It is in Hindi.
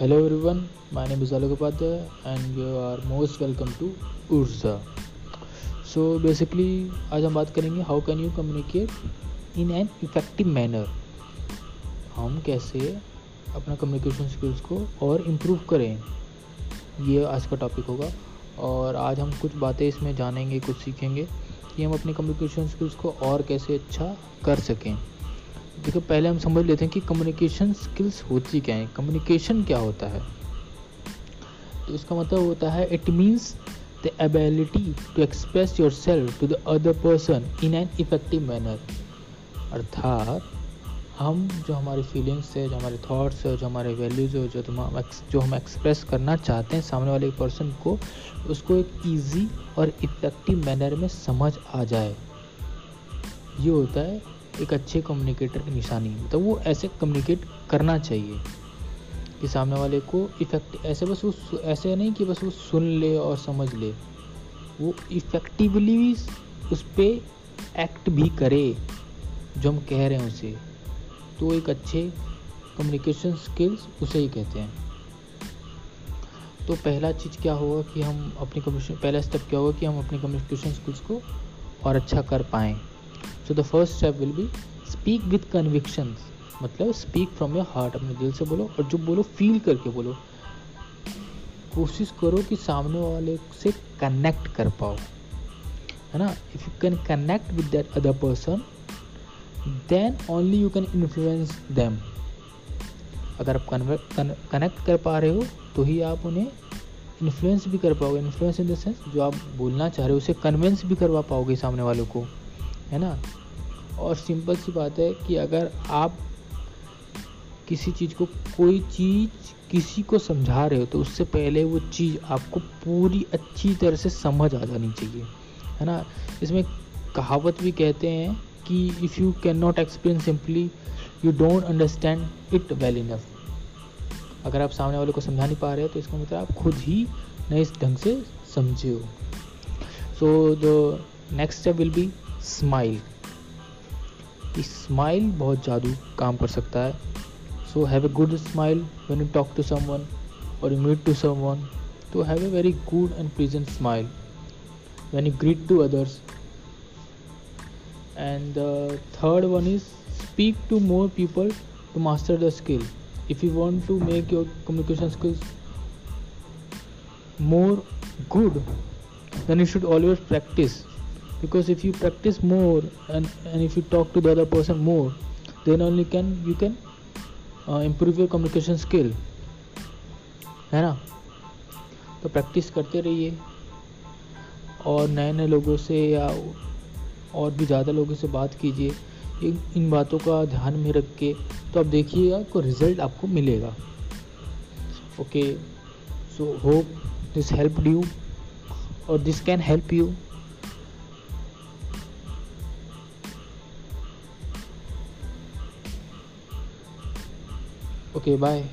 Hello everyone, my name is Alok Upadhyay and you are most welcome to Urza. So basically आज हम बात करेंगे how can you communicate in an effective manner हम कैसे अपना कम्युनिकेशन स्किल्स को और इम्प्रूव करें? ये आज का टॉपिक होगा और आज हम कुछ बातें इसमें जानेंगे कुछ सीखेंगे कि हम अपने कम्युनिकेशन स्किल्स को और कैसे अच्छा कर सकें। देखो, पहले हम समझ लेते हैं कि कम्युनिकेशन स्किल्स होती क्या है। कम्युनिकेशन क्या होता है? तो इसका मतलब होता है it means the ability to express yourself to the other person in an effective manner अर्थात, हम जो हमारी फीलिंग्स है, जो हमारे थॉट्स है, जो हमारे वैल्यूज़ है, जो तुम जो हम एक्सप्रेस करना चाहते हैं सामने वाले पर्सन को, उसको एक ईजी और इफ़ेक्टिव मैनर में समझ आ जाए। ये होता है एक अच्छे कम्युनिकेटर की निशानी है। तो वो ऐसे कम्युनिकेट करना चाहिए कि सामने वाले को इफ़ेक्ट ऐसे बस वो ऐसे नहीं कि बस वो सुन ले और समझ ले। वो इफ़ेक्टिवली भी उस पर एक्ट भी करे, जो हम कह रहे हैं उसे। तो एक अच्छे कम्युनिकेशन स्किल्स उसे ही कहते हैं। तो पहला चीज़ क्या होगा कि हम अपनी कम्युनिकेशन पहला स्टेप क्या होगा कि हम अपनी कम्युनिकेशन स्किल्स को और अच्छा कर पाएँ। So the first step will be speak with conviction मतलब स्पीक फ्रॉम योर हार्ट अपने दिल से बोलो और जो बोलो फील करके बोलो। कोशिश करो कि सामने वाले से कनेक्ट कर पाओ। है ना? If you can connect with that other person then only you can influence them अगर आप कनेक्ट कर पा रहे हो तो ही आप उन्हें इन्फ्लुएंस भी कर पाओगे। इन्फ्लुएंस इन द सेंस जो आप बोलना चाह रहे हो, उसे कन्विंस भी करवा पाओगे सामने वालों को। है ना? और सिंपल सी बात है कि अगर आप किसी चीज़ को, कोई चीज़ किसी को समझा रहे हो तो उससे पहले वो चीज़ आपको पूरी अच्छी तरह से समझ आ जानी चाहिए, है ना? इसमें कहावत भी कहते हैं कि if you can not explain simply you don't understand it well enough अगर आप सामने वाले को समझा नहीं पा रहे हो तो इसका मतलब आप खुद ही नए ढंग से समझे हो। So the next step will be smile smile बहुत जादू काम कर सकता है। So have a good smile when you talk to someone और यू मीट टू समवन तो have a very good and pleasant smile when you greet to others and third one is speak to more people to master the skill if you want to make your communication skills more good, then you should always practice because if you practice more and, and if you talk to the other person more then only can you can uh, improve your communication skill है ना तो प्रैक्टिस करते रहिए और नए नए लोगों से या और भी ज़्यादा लोगों से बात कीजिए इन बातों का ध्यान में रख के तो आप देखिएगा को रिज़ल्ट आपको मिलेगा okay so hope this help you और this can help you Okay, bye.